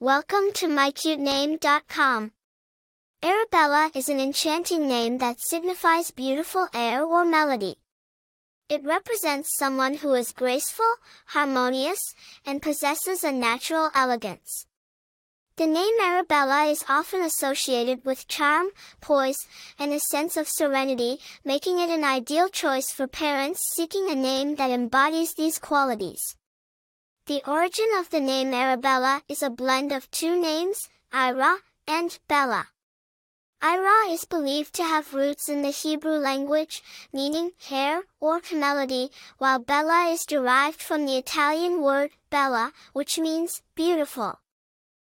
Welcome to mycutename.com. Ayrabella is an enchanting name that signifies beautiful air or melody. It represents someone who is graceful, harmonious, and possesses a natural elegance. The name Ayrabella is often associated with charm, poise, and a sense of serenity, making it an ideal choice for parents seeking a name that embodies these qualities. The origin of the name Ayrabella is a blend of two names, Ayra and Bella. Ayra is believed to have roots in the Hebrew language, meaning hair or melody, while Bella is derived from the Italian word bella, which means beautiful.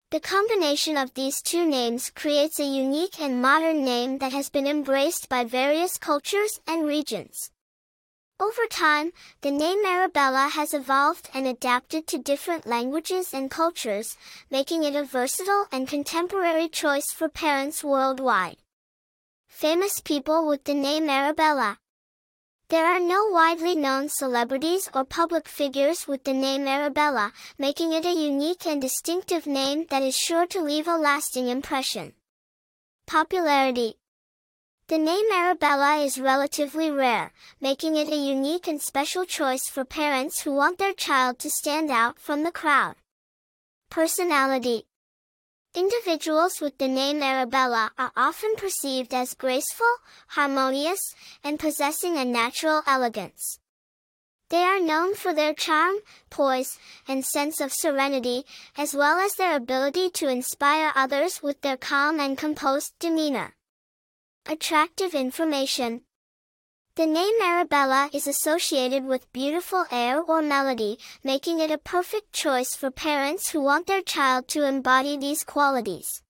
The combination of these two names creates a unique and modern name that has been embraced by various cultures and regions. Over time, the name Ayrabella has evolved and adapted to different languages and cultures, making it a versatile and contemporary choice for parents worldwide. Famous people with the name Ayrabella. There are no widely known celebrities or public figures with the name Ayrabella, making it a unique and distinctive name that is sure to leave a lasting impression. Popularity the name Ayrabella is relatively rare, making it a unique and special choice for parents who want their child to stand out from the crowd. Personality Individuals with the name Ayrabella are often perceived as graceful, harmonious, and possessing a natural elegance. They are known for their charm, poise, and sense of serenity, as well as their ability to inspire others with their calm and composed demeanor. Attractive information. The name Ayrabella is associated with beautiful air or melody, making it a perfect choice for parents who want their child to embody these qualities.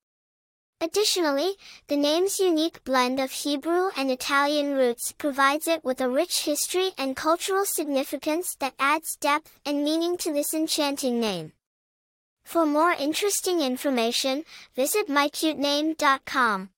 Additionally, the name's unique blend of Hebrew and Italian roots provides it with a rich history and cultural significance that adds depth and meaning to this enchanting name. For more interesting information, visit mycutename.com.